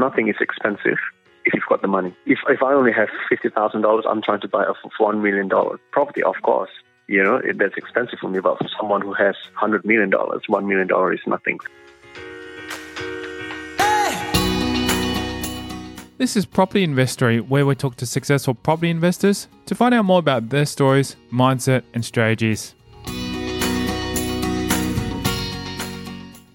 nothing is expensive if you've got the money. If if I only have fifty thousand dollars, I'm trying to buy a one million dollar property. Of course, you know it, that's expensive for me. But for someone who has hundred million dollars, one million dollar is nothing. This is Property Investory, where we talk to successful property investors to find out more about their stories, mindset, and strategies.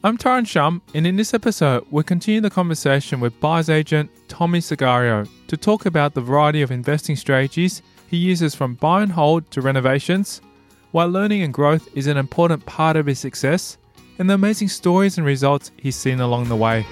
I'm Tyrone Shum, and in this episode, we'll continue the conversation with buyer's agent Tommy Segoro to talk about the variety of investing strategies he uses from buy and hold to renovations, why learning and growth is an important part of his success, and the amazing stories and results he's seen along the way.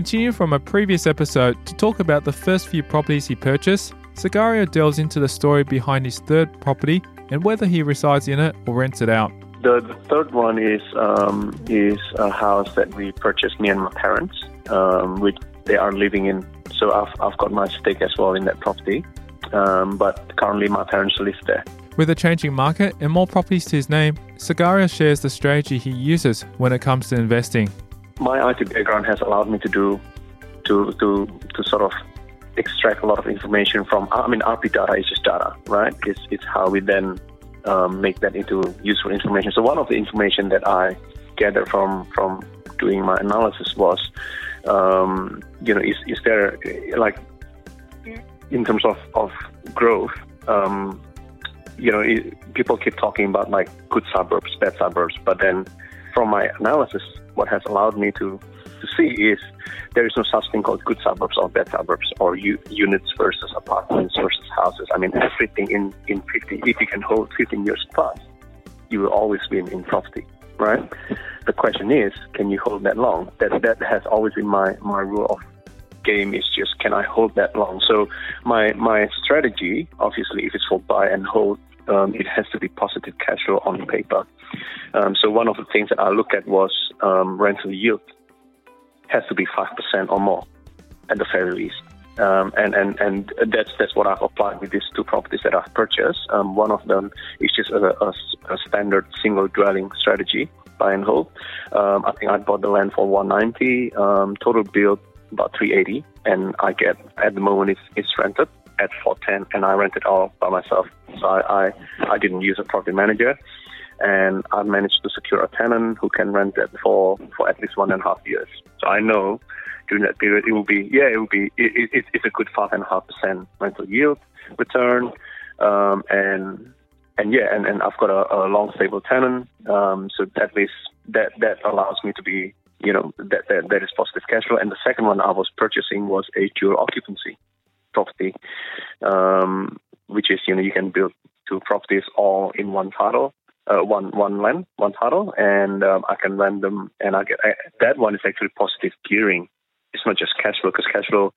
Continue from a previous episode to talk about the first few properties he purchased. Segoro delves into the story behind his third property and whether he resides in it or rents it out. The, the third one is um, is a house that we purchased me and my parents, um, which they are living in. So I've I've got my stake as well in that property, um, but currently my parents live there. With a changing market and more properties to his name, Segoro shares the strategy he uses when it comes to investing my IT background has allowed me to do to to to sort of extract a lot of information from. I mean, RP data is just data, right? It's it's how we then um, make that into useful information. So one of the information that I gathered from from doing my analysis was, um, you know, is is there like in terms of of growth. Um, you know, it, people keep talking about like good suburbs, bad suburbs, but then from my analysis, what has allowed me to, to see is there is no such thing called good suburbs or bad suburbs or u- units versus apartments versus houses. I mean, everything in, in 15, if you can hold 15 years plus, you will always win in property, right? The question is, can you hold that long? That, that has always been my, my rule of game is just can I hold that long? So my my strategy, obviously, if it's for buy and hold, um, it has to be positive cash flow on paper. Um, so one of the things that I looked at was um, rental yield has to be five percent or more at the very least. Um, and, and, and that's that's what I've applied with these two properties that I've purchased. Um, one of them is just a, a, a, standard single dwelling strategy, buy and hold. Um, I think I bought the land for 190, um, total build about 380, and I get at the moment it's, it's rented at 410, and I rent it all by myself. So I, I, I didn't use a property manager, and I've managed to secure a tenant who can rent it for, for at least one and a half years. So I know during that period it will be yeah it will be it, it, it's a good five and a half percent rental yield return, um, and and yeah and, and I've got a, a long stable tenant, um, so at least that that allows me to be you know that, that that is positive cash flow. And the second one I was purchasing was a dual occupancy property, um, which is you know you can build two properties all in one title, uh, one one land, one title, and um, I can rent them, and I get I, that one is actually positive gearing. It's not just cash flow because cash flow.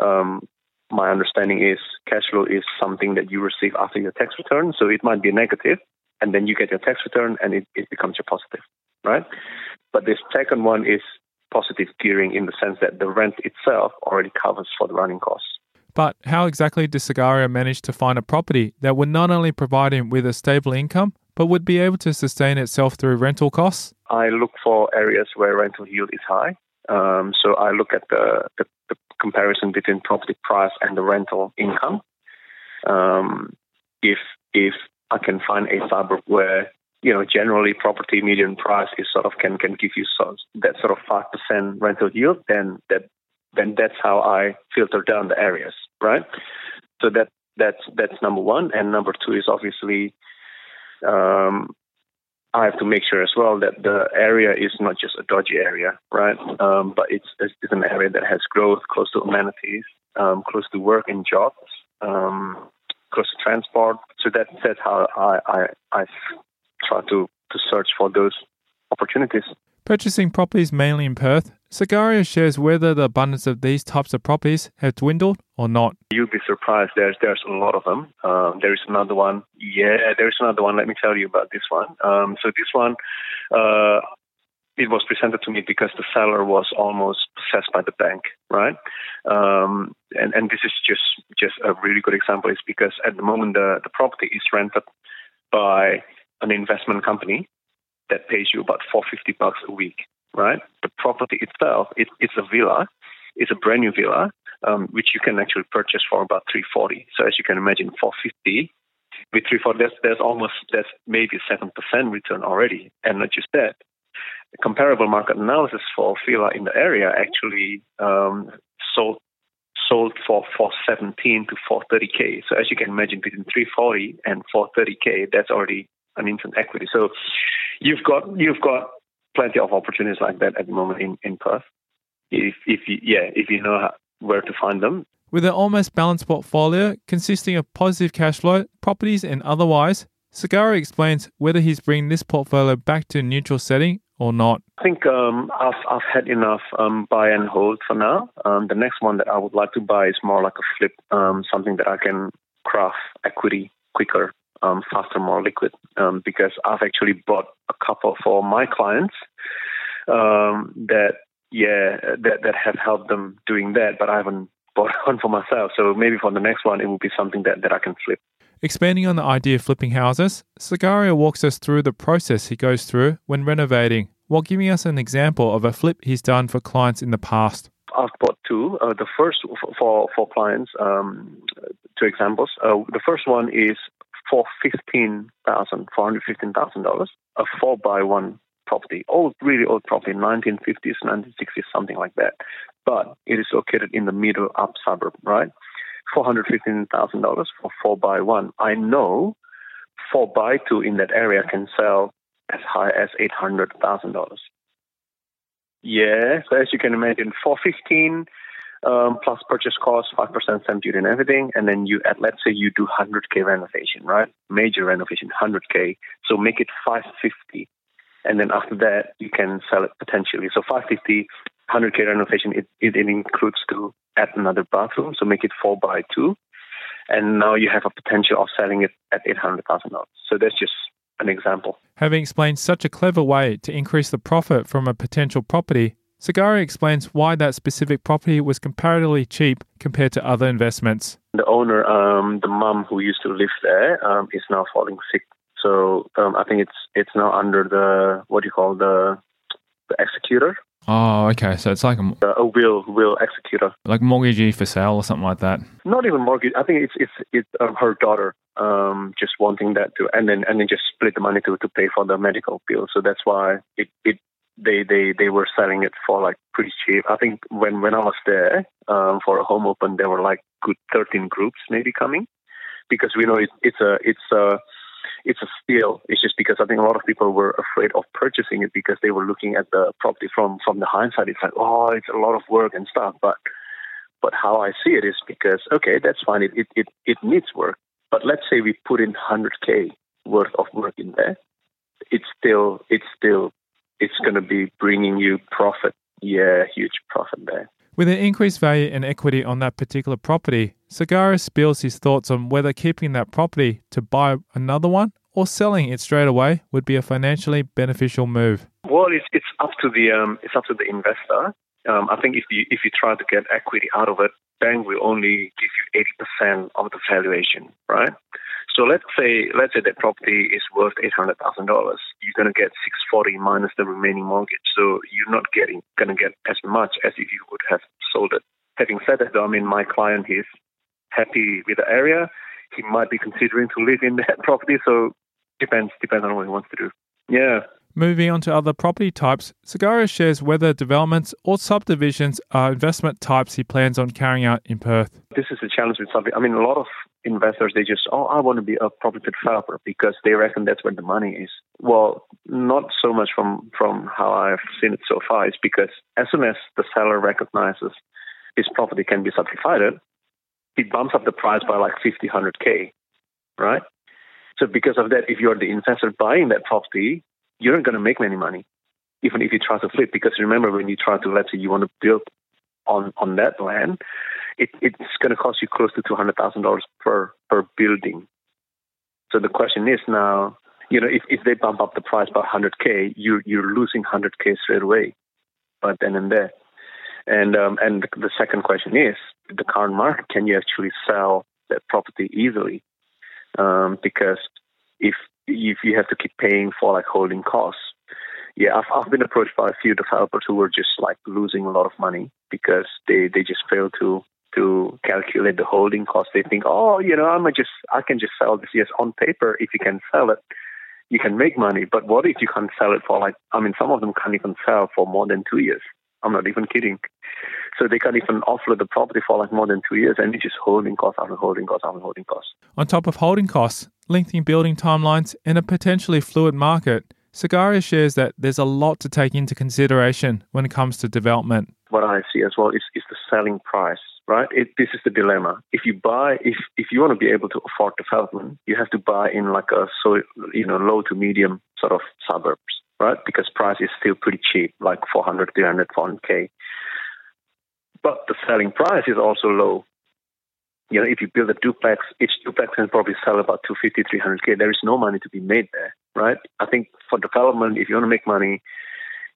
Um, my understanding is cash flow is something that you receive after your tax return, so it might be negative, and then you get your tax return, and it, it becomes your positive, right? But this second one is positive gearing in the sense that the rent itself already covers for the running costs. But how exactly did Segoro manage to find a property that would not only provide him with a stable income, but would be able to sustain itself through rental costs? I look for areas where rental yield is high. Um, so I look at the, the, the, comparison between property price and the rental income. Um, if if I can find a suburb where you know generally property median price is sort of can can give you so, that sort of five percent rental yield, then that then that's how I filter down the areas right? So that that's that's number one, and number two is obviously um, I have to make sure as well that the area is not just a dodgy area, right? Um, but it's, it's an area that has growth, close to amenities, um, close to work and jobs, um, close to transport. So that, that's how I, I, I try to, to search for those opportunities. Purchasing properties mainly in Perth, Segoro shares whether the abundance of these types of properties have dwindled or not. You'd be surprised. There's there's a lot of them. Um, there is another one. Yeah, there is another one. Let me tell you about this one. Um, so this one, uh, it was presented to me because the seller was almost possessed by the bank, right? Um, and and this is just just a really good example is because at the moment the, the property is rented by an investment company that pays you about 450 bucks a week, right? The property itself, it, it's a villa, it's a brand new villa, um, which you can actually purchase for about 340. So as you can imagine, 450 with 340, there's, there's almost, there's maybe 7% return already. And not just that, comparable market analysis for villa in the area actually um, sold sold for 417 to 430k. So as you can imagine, between 340 and 430k, that's already an instant equity. So you've got you've got plenty of opportunities like that at the moment in, in Perth. If if you yeah if you know how, where to find them. With an almost balanced portfolio consisting of positive cash flow, properties, and otherwise, Segoro explains whether he's bringing this portfolio back to a neutral setting or not? I think um, I've, I've had enough um, buy and hold for now. Um, the next one that I would like to buy is more like a flip, um, something that I can craft equity quicker, um, faster, more liquid. Um, because I've actually bought a couple for my clients that, yeah, that, that have helped them doing that, but I haven't bought one for myself. So maybe for the next one, it will be something that, that I can flip. Expanding on the idea of flipping houses, Segoro walks us through the process he goes through when renovating, while giving us an example of a flip he's done for clients in the past. I've bought two. Uh, the first for for clients, um, two examples. Uh, the first one is for fifteen thousand, four hundred fifteen thousand dollars, a four by one property, old, really old property, 1950s, 1960s, something like that. But it is located in the middle up suburb, right? $415,000 for 4 by one I know 4 by 2 in that area can sell as high as $800,000. Yeah, so as you can imagine, 415 um, plus purchase cost, 5% stamp duty and everything, and then you add, let's say you do 100K renovation, right? Major renovation, 100K. So make it 550. And then after that, you can sell it potentially. So 550, 100K renovation, it, it, includes to add another bathroom, so make it four by two. And now you have a potential of selling it at $800,000. So that's just an example. Having explained such a clever way to increase the profit from a potential property, Segoro explains why that specific property was comparatively cheap compared to other investments. The owner, um, the mum who used to live there, um, is now falling sick. So um, I think it's it's now under the what do you call the the executor. Oh, okay. So it's like a, a will will executor, like mortgagee for sale or something like that. Not even mortgage. I think it's it's it's um, her daughter um, just wanting that to, and then and then just split the money to to pay for the medical bill. So that's why it it they they they were selling it for like pretty cheap. I think when when I was there um, for a home open, there were like good thirteen groups maybe coming because we know it, it's a it's a it's a steal. It's just because I think a lot of people were afraid of purchasing it because they were looking at the property from from the hindsight. It's like, oh, it's a lot of work and stuff. But but how I see it is because okay, that's fine. It it it, it needs work. But let's say we put in 100k worth of work in there. It's still it's still it's going to be bringing you profit. Yeah, huge profit there. With an increased value and equity on that particular property, Segoro spills his thoughts on whether keeping that property to buy another one or selling it straight away would be a financially beneficial move. Well, it's, it's up to the um, it's up to the investor. Um, I think if you if you try to get equity out of it, bank will only give you eighty percent of the valuation, right? So let's say let's say that property is worth eight hundred thousand dollars. You're going to get six forty minus the remaining mortgage. So you're not getting going to get as much as if you would have sold it. Having said that, though, I mean my client is happy with the area. He might be considering to live in that property. So depends depends on what he wants to do. Yeah. Moving on to other property types, Segoro shares whether developments or subdivisions are investment types he plans on carrying out in Perth. This is a challenge with something. I mean, a lot of investors they just oh I want to be a property developer because they reckon that's where the money is. Well, not so much from from how I've seen it so far. It's because as soon as the seller recognizes his property can be subdivided, he bumps up the price by like 50, 100k, right? So because of that, if you're the investor buying that property, you're not going to make many money, even if you try to flip. Because remember, when you try to let's say you want to build on on that land, it, it's going to cost you close to two hundred thousand dollars per per building. So the question is now, you know, if, if they bump up the price by hundred k, you you're losing hundred k straight away, but then and there. And um, and the second question is the current market. Can you actually sell that property easily? Um, because if if you have to keep paying for like holding costs, yeah, I've, I've been approached by a few developers who were just like losing a lot of money because they they just failed to to calculate the holding cost. They think, oh, you know, I'm just I can just sell this. Yes, on paper, if you can sell it, you can make money. But what if you can't sell it for like? I mean, some of them can't even sell for more than two years. I'm not even kidding. So they can't even offload the property for like more than two years, and it's just holding costs after holding costs after holding costs. On top of holding costs, lengthy building timelines, and a potentially fluid market, Segoro shares that there's a lot to take into consideration when it comes to development. What I see as well is, is the selling price, right? It, this is the dilemma. If you buy, if if you want to be able to afford development, you have to buy in like a so you know low to medium sort of suburbs, right? Because price is still pretty cheap, like 400, 300, 400k. But the selling price is also low. You know, if you build a duplex, each duplex can probably sell about 250, 300k. There is no money to be made there, right? I think for development, if you want to make money,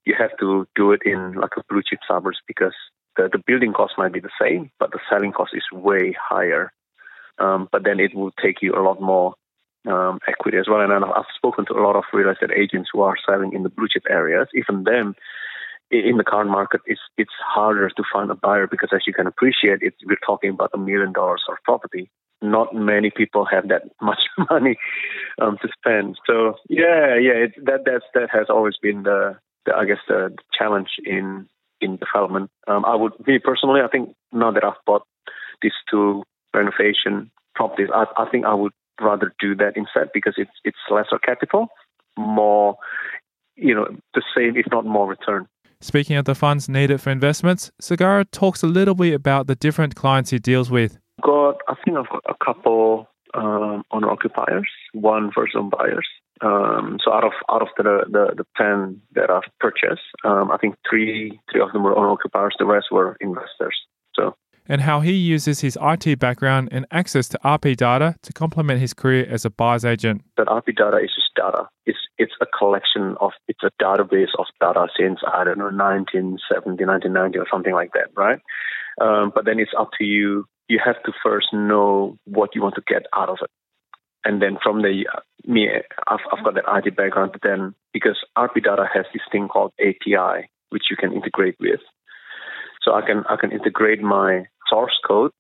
you have to do it in like a blue chip suburbs because the, the building cost might be the same, but the selling cost is way higher. Um, but then it will take you a lot more um, equity as well. And I've spoken to a lot of real estate agents who are selling in the blue chip areas. Even them, in the current market, it's it's harder to find a buyer because, as you can appreciate, it's, we're talking about a million dollars of property. Not many people have that much money um, to spend. So yeah, yeah, it, that that's that has always been the I guess the, the challenge in in development. Um, I would, me personally, I think now that I've bought these two renovation properties, I, I think I would rather do that instead because it's it's lesser capital, more, you know, the same if not more return. Speaking of the funds needed for investments, Segoro talks a little bit about the different clients he deals with. Got, I think I've got a couple um, owner occupiers, one first home buyers. Um, so out of out of the the, the ten that I've purchased, um, I think three three of them were owner occupiers. The rest were investors. So and how he uses his IT background and access to RP data to complement his career as a buyer's agent. But RP data is just data. It's it's a collection of it's a database of data since I don't know 1970, 1990 or something like that, right? Um, but then it's up to you. You have to first know what you want to get out of it, and then from the me, I've, I've got that IT background. But then because RP data has this thing called API, which you can integrate with. So I can I can integrate my source code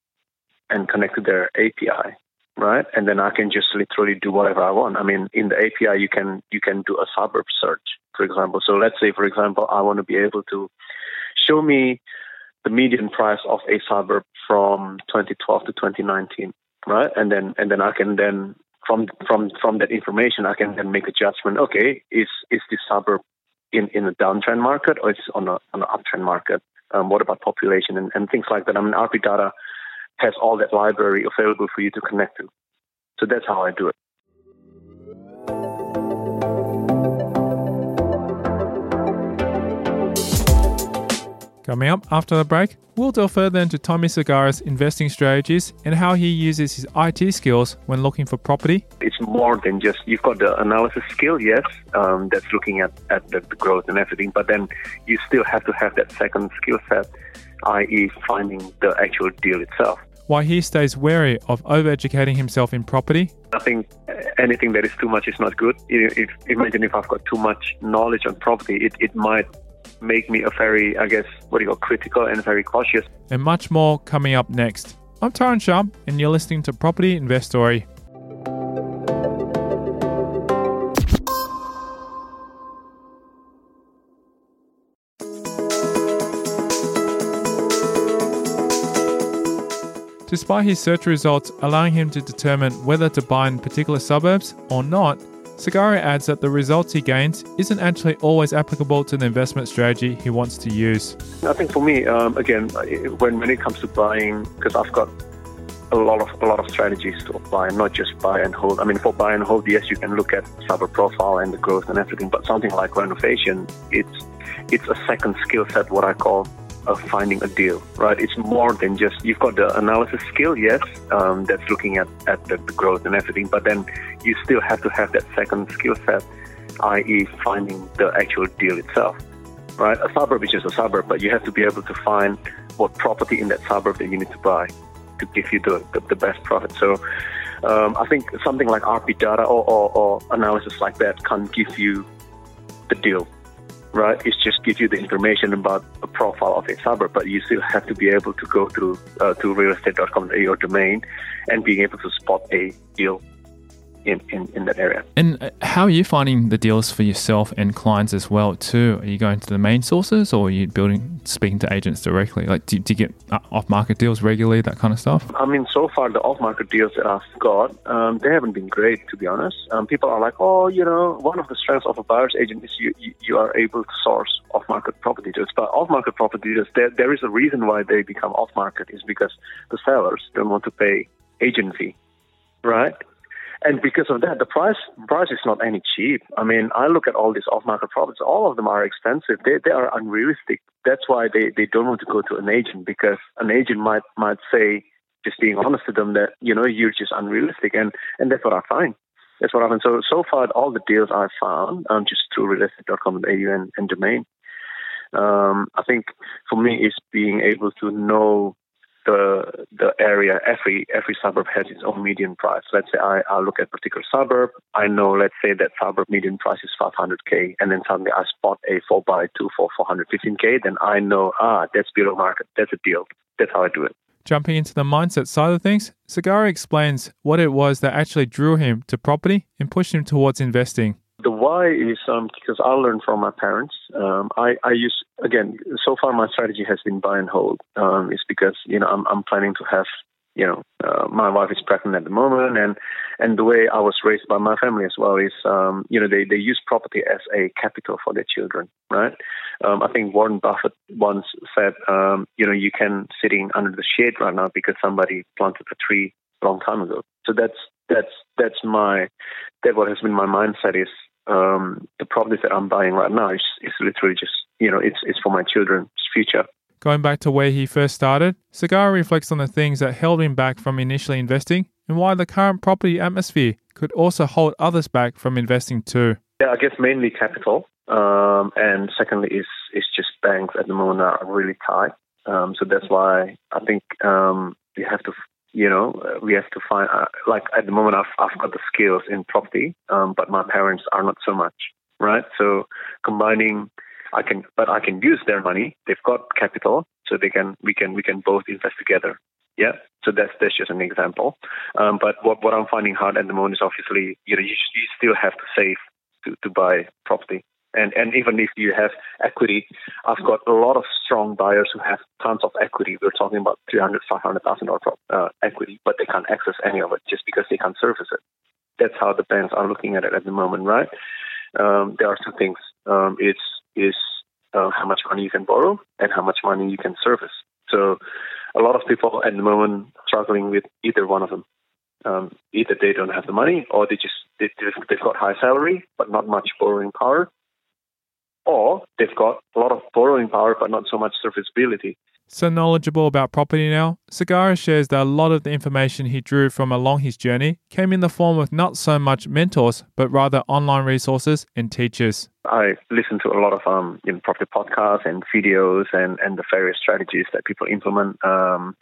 and connect to their API, right? And then I can just literally do whatever I want. I mean, in the API, you can you can do a suburb search, for example. So let's say, for example, I want to be able to show me the median price of a suburb from 2012 to 2019, right? And then and then I can then from from from that information, I can then make a judgment. Okay, is is this suburb in in a downtrend market or is on a on an uptrend market? Um, what about population and, and things like that? I mean, RP Data has all that library available for you to connect to. So that's how I do it. Coming up after the break, we'll delve further into Tommy Segoro's investing strategies and how he uses his IT skills when looking for property. It's more than just you've got the analysis skill, yes, um, that's looking at, at the, the growth and everything, but then you still have to have that second skill set, i.e., finding the actual deal itself. Why he stays wary of overeducating himself in property. I think anything that is too much is not good. If, if, imagine if I've got too much knowledge on property, it, it might make me a very, I guess, what do you call, critical and very cautious. And much more coming up next. I'm Tyrone Shum, and you're listening to Property Investory. Despite his search results allowing him to determine whether to buy in particular suburbs or not, Segoro adds that the results he gains isn't actually always applicable to the investment strategy he wants to use. I think for me, um, again, when, when it comes to buying, because I've got a lot of a lot of strategies to apply, not just buy and hold. I mean, for buy and hold, yes, you can look at suburb profile and the growth and everything, but something like renovation, it's it's a second skill set, what I call of finding a deal, right? It's more than just you've got the analysis skill, yes, um, that's looking at, at the, growth and everything, but then you still have to have that second skill set, i.e., finding the actual deal itself. right? A suburb is just a suburb, but you have to be able to find what property in that suburb that you need to buy to give you the, the, the best profit. So um, I think something like RP data or, or, or analysis like that can give you the deal right? it just gives you the information about a profile of a suburb, but you still have to be able to go through uh, to your domain, and being able to spot a deal in, in, in that area. And uh, how are you finding the deals for yourself and clients as well too? Are you going to the main sources or are you building speaking to agents directly? Like do, do you get uh, off market deals regularly, that kind of stuff? I mean, so far the off market deals that I've got, um, they haven't been great to be honest. Um, people are like, oh, you know, one of the strengths of a buyer's agent is you, you, you are able to source off market property deals. But off market property deals, there, there is a reason why they become off market is because the sellers don't want to pay agent fee, right? And because of that, the price price is not any cheap. I mean, I look at all these off-market properties; all of them are expensive. They they are unrealistic. That's why they, they don't want to go to an agent because an agent might might say, just being honest to them, that you know you're just unrealistic, and and that's what I find. That's what I. So so far, all the deals I've found, um, just through realestate.com.au and, and domain. Um, I think for me is being able to know the the area every every suburb has its own median price. Let's say I, I look at a particular suburb, I know let's say that suburb median price is 500k, and then suddenly I spot a 4 by 2 for 415k, then I know ah that's below market, that's a deal. That's how I do it. Jumping into the mindset side of things, Segoro explains what it was that actually drew him to property and pushed him towards investing. The why is um, because I learned from my parents. Um, I, I use again. So far, my strategy has been buy and hold. Um, it's because you know I'm, I'm planning to have you know uh, my wife is pregnant at the moment, and and the way I was raised by my family as well is um, you know they they use property as a capital for their children, right? Um, I think Warren Buffett once said um, you know you can sitting under the shade right now because somebody planted a tree a long time ago. So that's that's that's my that what has been my mindset is um, the properties that I'm buying right now is, is literally just, you know, it's, it's for my children's future. Going back to where he first started, Segoro reflects on the things that held him back from initially investing and why the current property atmosphere could also hold others back from investing too. Yeah, I guess mainly capital. Um, and secondly, is is just banks at the moment are really tight. Um, so that's why I think um, we have to you know, we have to find, uh, like at the moment, I've, I've got the skills in property, um, but my parents are not so much, right? So combining, I can, but I can use their money. They've got capital, so they can, we can, we can both invest together. Yeah. So that's, that's just an example. Um, but what, what I'm finding hard at the moment is obviously, you know, you, you still have to save to, to buy property. And and even if you have equity, I've got a lot of strong buyers who have tons of equity. We're talking about three hundred, five hundred thousand dollars uh, equity, but they can't access any of it just because they can't service it. That's how the banks are looking at it at the moment, right? Um, there are two things. Um, it's is uh, how much money you can borrow and how much money you can service. So a lot of people at the moment struggling with either one of them. Um, either they don't have the money or they just they, they've got high salary but not much borrowing power or they've got a lot of borrowing power but not so much serviceability. So knowledgeable about property now, Segoro shares that a lot of the information he drew from along his journey came in the form of not so much mentors, but rather online resources and teachers. I listen to a lot of um, you know, property podcasts and videos and, and the various strategies that people implement. Um,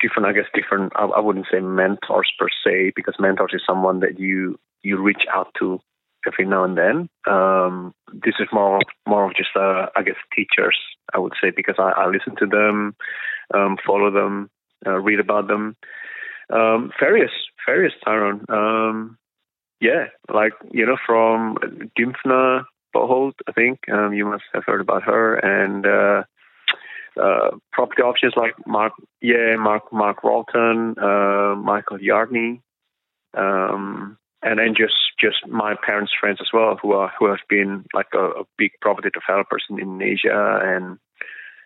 different, I guess, different. I, I wouldn't say mentors per se, because mentors is someone that you you reach out to every now and then. Um, this is more more of just uh, I guess teachers I would say because I, I listen to them, um, follow them, uh, read about them. Um, various various Tyrone. Um, yeah, like you know from Dymphna Boholt, I think um, you must have heard about her and. Uh, uh, property options like Mark, yeah, Mark, Mark Walton, uh, Michael Yardney, um, and then just just my parents' friends as well, who are who have been like a, a big property developers in, in Asia, and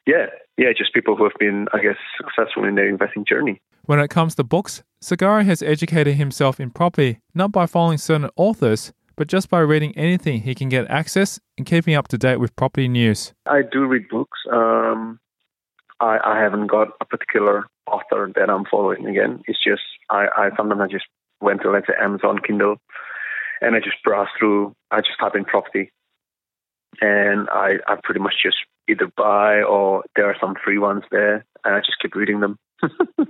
yeah, yeah, just people who have been, I guess, successful in their investing journey. When it comes to books, Segoro has educated himself in property not by following certain authors, but just by reading anything he can get access and keeping up to date with property news. I do read books. Um, I, I haven't got a particular author that I'm following again. It's just I, I sometimes I just went to let's say Amazon Kindle, and I just browse through. I just type in property, and I, I pretty much just either buy or there are some free ones there, and I just keep reading them.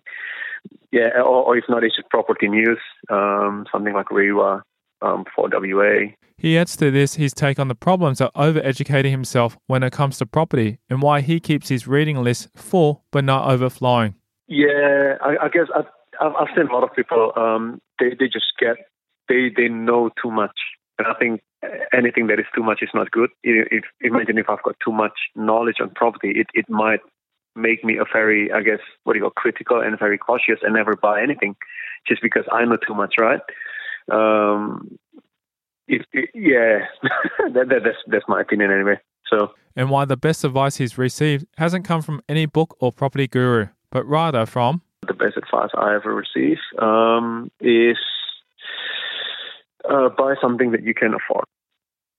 yeah, or, or, if not, it's just property news, um, something like REIWA um, for WA. He adds to this his take on the problems of overeducating himself when it comes to property and why he keeps his reading list full but not overflowing. Yeah, I, I guess I've, I've seen a lot of people, um, they, they just get, they, they know too much. And I think anything that is too much is not good. If, imagine if I've got too much knowledge on property, it, it might make me a very, I guess, what do you call, critical and very cautious and never buy anything just because I know too much, right? Um, it, yeah, that, that, that's that's my opinion anyway. So, and why the best advice he's received hasn't come from any book or property guru, but rather from the best advice I ever received um, is uh, buy something that you can afford.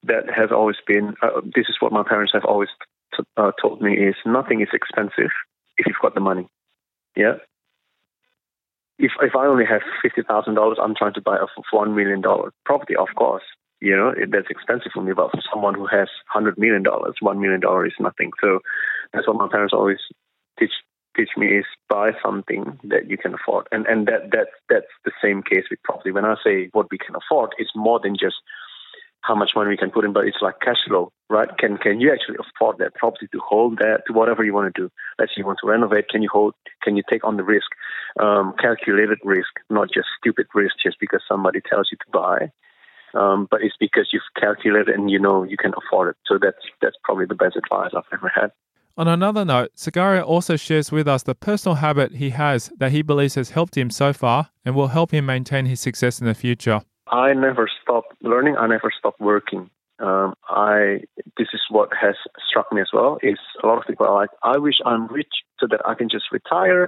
That has always been. Uh, this is what my parents have always t- uh, told me: is nothing is expensive if you've got the money. Yeah, if if I only have fifty thousand dollars, I'm trying to buy a one million dollar property. Of course, you know it, that's expensive for me. But for someone who has hundred million dollars, one million dollar is nothing. So that's what my parents always teach teach me is buy something that you can afford. And and that that that's the same case with property. When I say what we can afford, it's more than just how much money we can put in, but it's like cash flow, right? Can can you actually afford that property to hold that to whatever you want to do? Let's say you want to renovate, can you hold? Can you take on the risk, um, calculated risk, not just stupid risk, just because somebody tells you to buy, um, but it's because you've calculated and you know you can afford it. So that's that's probably the best advice I've ever had. On another note, Segoro also shares with us the personal habit he has that he believes has helped him so far and will help him maintain his success in the future. I never stop learning. I never stop working. Um, I this is what has struck me as well. Is a lot of people are like, I wish I'm rich so that I can just retire,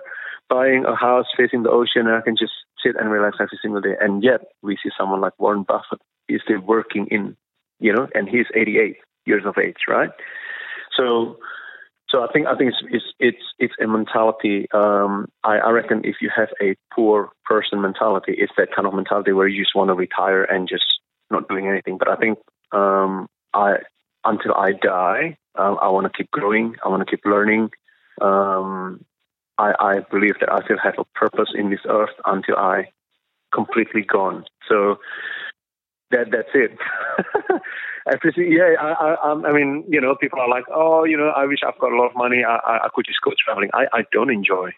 buying a house facing the ocean, and I can just sit and relax every single day. And yet, we see someone like Warren Buffett. is still working in, you know, and he's 88 years of age, right? So so I think I think it's it's it's, it's a mentality. Um, I, I reckon if you have a poor person mentality, it's that kind of mentality where you just want to retire and just not doing anything. But I think um, I until I die, um, I want to keep growing. I want to keep learning. Um, I, I believe that I still have a purpose in this earth until I completely gone. So that that's it. Appreciate, yeah, I, I, I mean, you know, people are like, oh, you know, I wish I've got a lot of money. I, I, I could just go traveling. I, I don't enjoy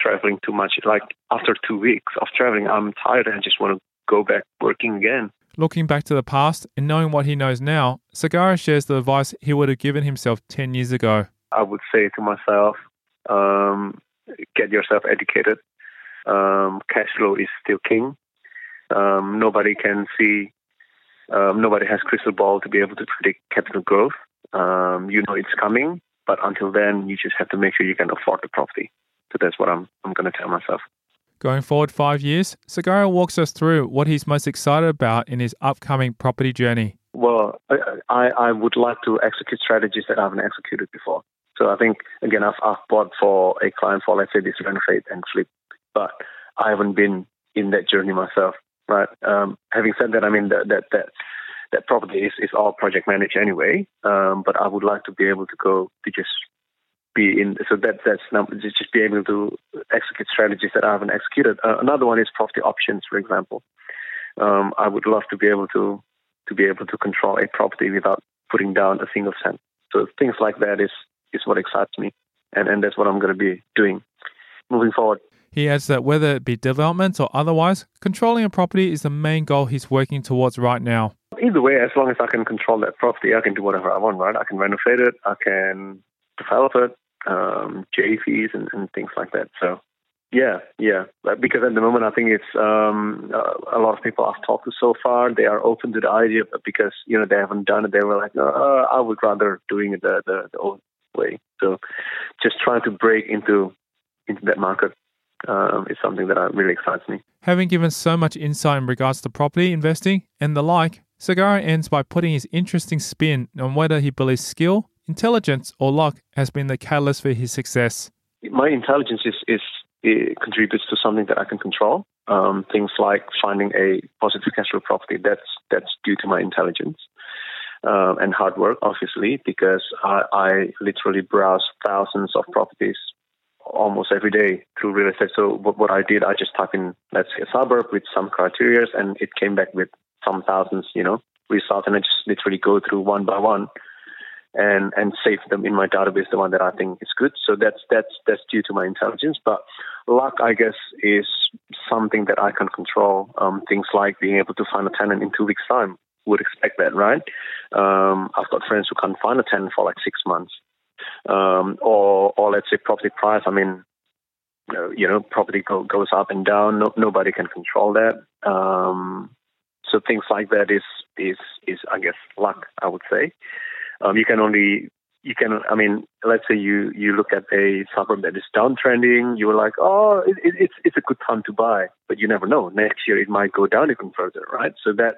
traveling too much. Like after two weeks of traveling, I'm tired and I just want to go back working again. Looking back to the past and knowing what he knows now, Segoro shares the advice he would have given himself 10 years ago. I would say to myself, um, get yourself educated. Um, cash flow is still king. Um, nobody can see um, nobody has crystal ball to be able to predict capital growth. Um, you know it's coming, but until then, you just have to make sure you can afford the property. So that's what I'm I'm going to tell myself. Going forward five years, Segoro walks us through what he's most excited about in his upcoming property journey. Well, I, I would like to execute strategies that I haven't executed before. So I think again, I've, I've bought for a client for let's say this renovate and flip, but I haven't been in that journey myself. Right. Um, having said that, I mean that that that, that property is, is all project managed anyway. Um, but I would like to be able to go to just be in. So that that's just be able to execute strategies that I haven't executed. Uh, another one is property options, for example. Um, I would love to be able to to be able to control a property without putting down a single cent. So things like that is is what excites me, and and that's what I'm going to be doing moving forward. He adds that whether it be development or otherwise, controlling a property is the main goal he's working towards right now. Either way, as long as I can control that property, I can do whatever I want, right? I can renovate it, I can develop it, um, JVs and, and things like that. So, yeah, yeah. Because at the moment, I think it's um, a lot of people I've talked to so far. They are open to the idea, but because you know they haven't done it, they were like, uh, I would rather doing it the, the, the old way. So, just trying to break into into that market um, is something that uh, really excites me. Having given so much insight in regards to property investing and the like, Segoro ends by putting his interesting spin on whether he believes skill, intelligence, or luck has been the catalyst for his success. My intelligence is, is contributes to something that I can control. Um, things like finding a positive cash flow property that's that's due to my intelligence. uh, and hard work, obviously, because I, I literally browse thousands of properties almost every day through real estate. So what, what I did, I just type in, let's say, a suburb with some criteria, and it came back with some thousands, you know, results, and I just literally go through one by one and and save them in my database, the one that I think is good. So that's that's that's due to my intelligence. But luck, I guess, is something that I can control. Um, things like being able to find a tenant in two weeks' time. Would expect that, right? Um, I've got friends who can't find a tenant for like six months, um, or or let's say property price. I mean, you know, property go, goes up and down. No, nobody can control that. Um, so things like that is is is I guess luck. I would say. Um, you can only you can I mean let's say you you look at a suburb that is downtrending you're like oh it, it, it's it's a good time to buy but you never know next year it might go down even further right so that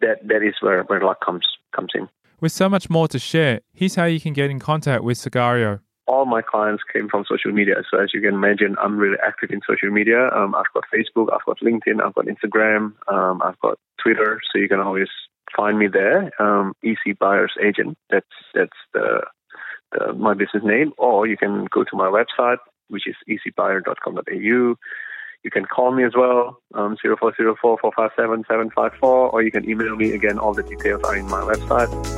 that that is where where luck comes comes in with so much more to share here's how you can get in contact with Segoro all my clients came from social media. So as you can imagine, I'm really active in social media. Um, I've got Facebook, I've got LinkedIn, I've got Instagram, um, I've got Twitter. So you can always find me there. Um, EC Buyers Agent. That's that's the, the, my business name. Or you can go to my website, which is ecbuyer.com.au. You can call me as well, um, 0404 457 754, or you can email me. Again, all the details are in my website.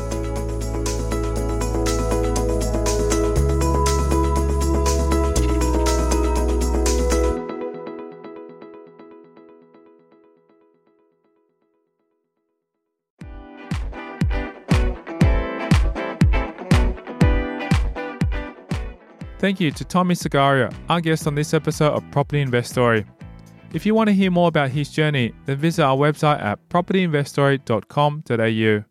Thank you to Tommy Segoro, our guest on this episode of Property Investory. If you want to hear more about his journey, then visit our website at propertyinvestory.com.au.